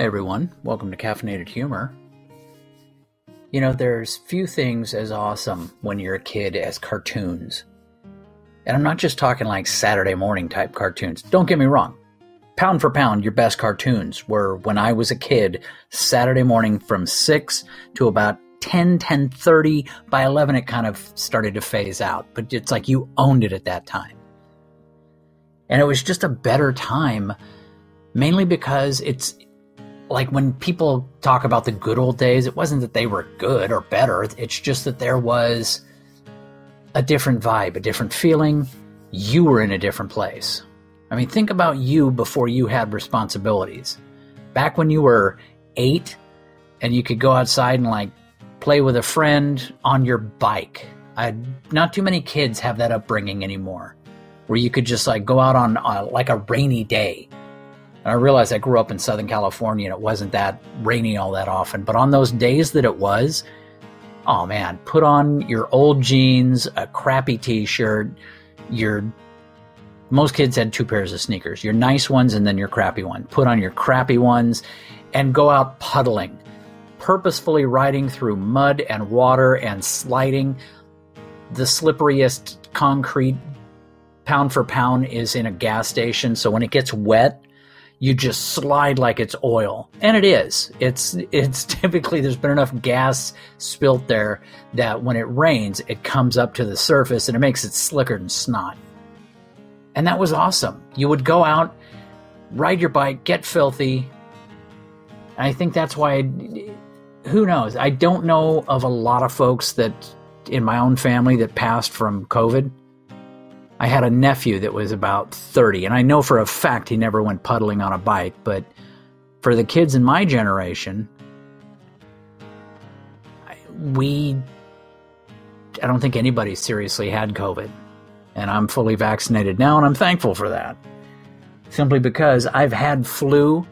Hey everyone, welcome to Caffeinated Humor. You know, there's few things as awesome when you're a kid as cartoons. And I'm not just talking like Saturday morning type cartoons. Don't get me wrong. Pound for pound, your best cartoons were when I was a kid, Saturday morning from 6 to about 10, 10.30. By 11, it kind of started to phase out. But it's like you owned it at that time. And it was just a better time, mainly because it's like when people talk about the good old days, it wasn't that they were good or better. It's just that there was a different vibe, a different feeling. You were in a different place. I mean, think about you before you had responsibilities. Back when you were eight and you could go outside and like play with a friend on your bike. I, not too many kids have that upbringing anymore where you could just like go out on uh, like a rainy day and I realized I grew up in Southern California and it wasn't that rainy all that often. But on those days that it was, oh man, put on your old jeans, a crappy t shirt, your most kids had two pairs of sneakers, your nice ones and then your crappy one. Put on your crappy ones and go out puddling, purposefully riding through mud and water and sliding. The slipperiest concrete pound for pound is in a gas station. So when it gets wet, you just slide like it's oil. And it is. It's it's typically there's been enough gas spilt there that when it rains, it comes up to the surface and it makes it slicker than snot. And that was awesome. You would go out, ride your bike, get filthy. I think that's why who knows? I don't know of a lot of folks that in my own family that passed from COVID. I had a nephew that was about 30, and I know for a fact he never went puddling on a bike, but for the kids in my generation, we, I don't think anybody seriously had COVID. And I'm fully vaccinated now, and I'm thankful for that. Simply because I've had flu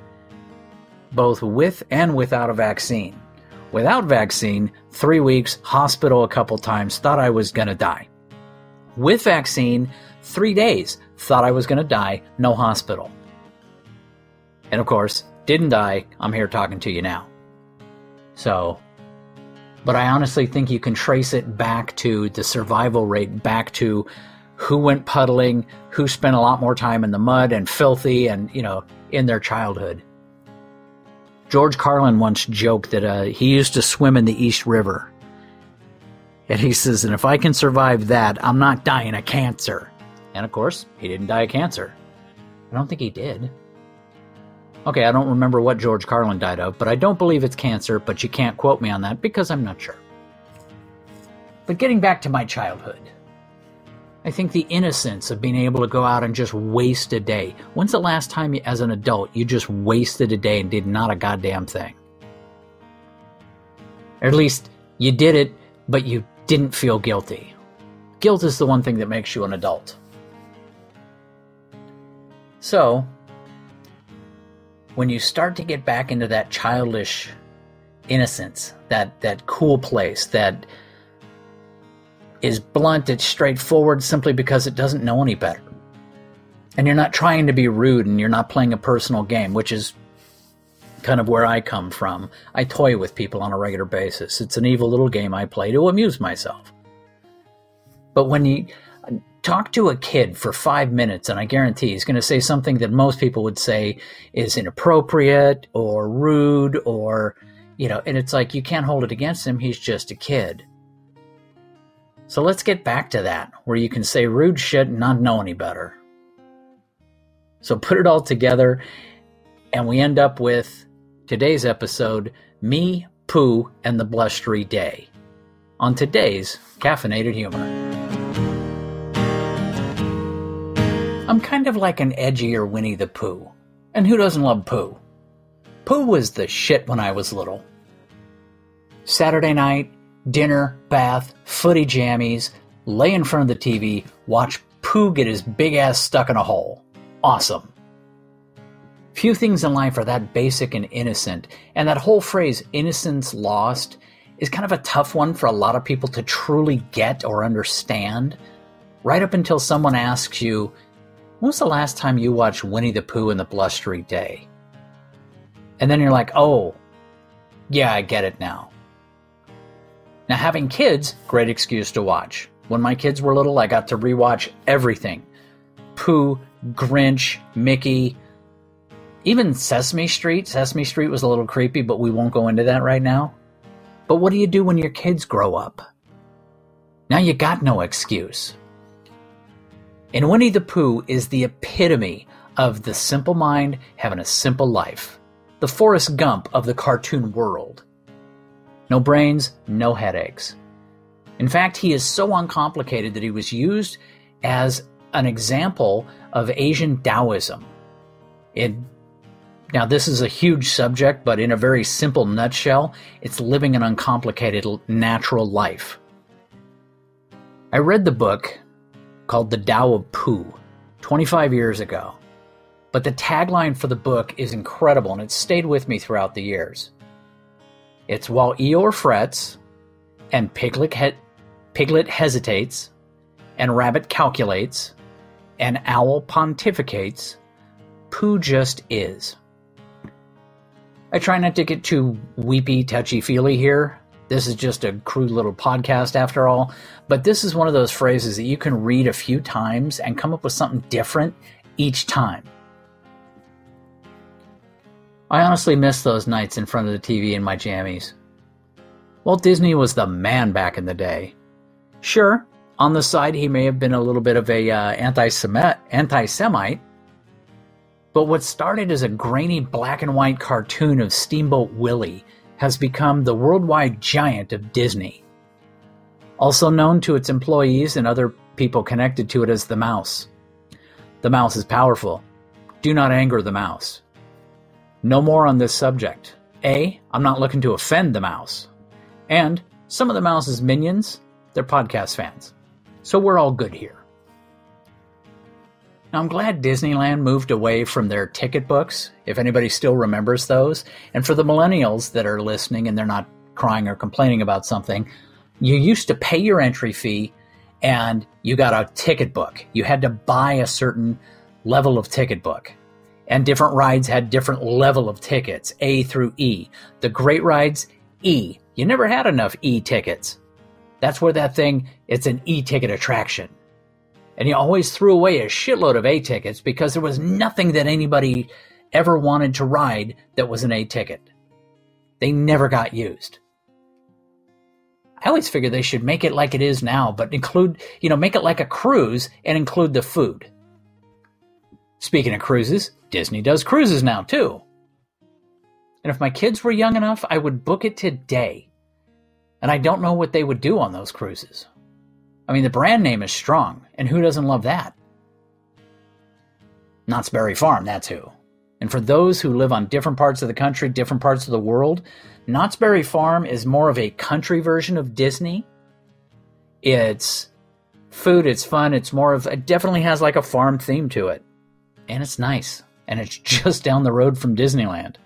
both with and without a vaccine. Without vaccine, three weeks, hospital a couple times, thought I was going to die with vaccine, three days, thought I was going to die, no hospital. And of course, didn't die. I'm here talking to you now. So, but I honestly think you can trace it back to the survival rate, back to who went puddling, who spent a lot more time in the mud and filthy and, you know, in their childhood. George Carlin once joked that uh, he used to swim in the East River and he says, and if I can survive that, I'm not dying of cancer. And of course, he didn't die of cancer. I don't think he did. Okay, I don't remember what George Carlin died of, but I don't believe it's cancer, but you can't quote me on that because I'm not sure. But getting back to my childhood, I think the innocence of being able to go out and just waste a day. When's the last time, as an adult, you just wasted a day and did not a goddamn thing? Or at least you did it, but you didn't feel guilty. Guilt is the one thing that makes you an adult. So, when you start to get back into that childish innocence, that, that cool place that is blunt, it's straightforward simply because it doesn't know any better. And you're not trying to be rude and you're not playing a personal game, which is kind of where I come from. I toy with people on a regular basis. It's an evil little game I play to amuse myself. But when you talk to a kid for five minutes, and I guarantee he's going to say something that most people would say is inappropriate or rude or, you know, and it's like you can't hold it against him. He's just a kid. So let's get back to that, where you can say rude shit and not know any better. So put it all together, and we end up with Today's episode Me, Pooh, and the Blustery Day. On today's Caffeinated Humor. I'm kind of like an edgier Winnie the Pooh. And who doesn't love Pooh? Pooh was the shit when I was little. Saturday night, dinner, bath, footy jammies, lay in front of the TV, watch Pooh get his big ass stuck in a hole. Awesome. Few things in life are that basic and innocent, and that whole phrase, innocence lost, is kind of a tough one for a lot of people to truly get or understand. Right up until someone asks you, When was the last time you watched Winnie the Pooh and the Blustery Day? And then you're like, oh, yeah, I get it now. Now, having kids, great excuse to watch. When my kids were little, I got to rewatch everything Pooh, Grinch, Mickey, even Sesame Street. Sesame Street was a little creepy, but we won't go into that right now. But what do you do when your kids grow up? Now you got no excuse. And Winnie the Pooh is the epitome of the simple mind having a simple life. The Forrest Gump of the cartoon world. No brains, no headaches. In fact, he is so uncomplicated that he was used as an example of Asian Taoism. It, now, this is a huge subject, but in a very simple nutshell, it's living an uncomplicated natural life. I read the book called The Tao of Pooh 25 years ago, but the tagline for the book is incredible and it's stayed with me throughout the years. It's while Eeyore frets, and Piglet, he- Piglet hesitates, and Rabbit calculates, and Owl pontificates, Pooh just is. I try not to get too weepy, touchy feely here. This is just a crude little podcast after all, but this is one of those phrases that you can read a few times and come up with something different each time. I honestly miss those nights in front of the TV in my jammies. Walt Disney was the man back in the day. Sure, on the side he may have been a little bit of a uh, anti-Semite, but what started as a grainy black and white cartoon of Steamboat Willie has become the worldwide giant of Disney. Also known to its employees and other people connected to it as the mouse. The mouse is powerful. Do not anger the mouse. No more on this subject. A, I'm not looking to offend the mouse. And some of the mouse's minions, they're podcast fans. So we're all good here. Now, I'm glad Disneyland moved away from their ticket books, if anybody still remembers those. And for the millennials that are listening and they're not crying or complaining about something, you used to pay your entry fee and you got a ticket book. You had to buy a certain level of ticket book and different rides had different level of tickets, A through E. The great rides, E. You never had enough E tickets. That's where that thing, it's an E ticket attraction. And he always threw away a shitload of A tickets because there was nothing that anybody ever wanted to ride that was an A ticket. They never got used. I always figured they should make it like it is now, but include, you know, make it like a cruise and include the food. Speaking of cruises, Disney does cruises now too. And if my kids were young enough, I would book it today. And I don't know what they would do on those cruises. I mean, the brand name is strong, and who doesn't love that? Knott's Berry Farm, that's who. And for those who live on different parts of the country, different parts of the world, Knott's Berry Farm is more of a country version of Disney. It's food, it's fun, it's more of, it definitely has like a farm theme to it and it's nice, and it's just down the road from Disneyland.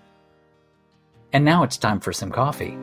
And now it's time for some coffee.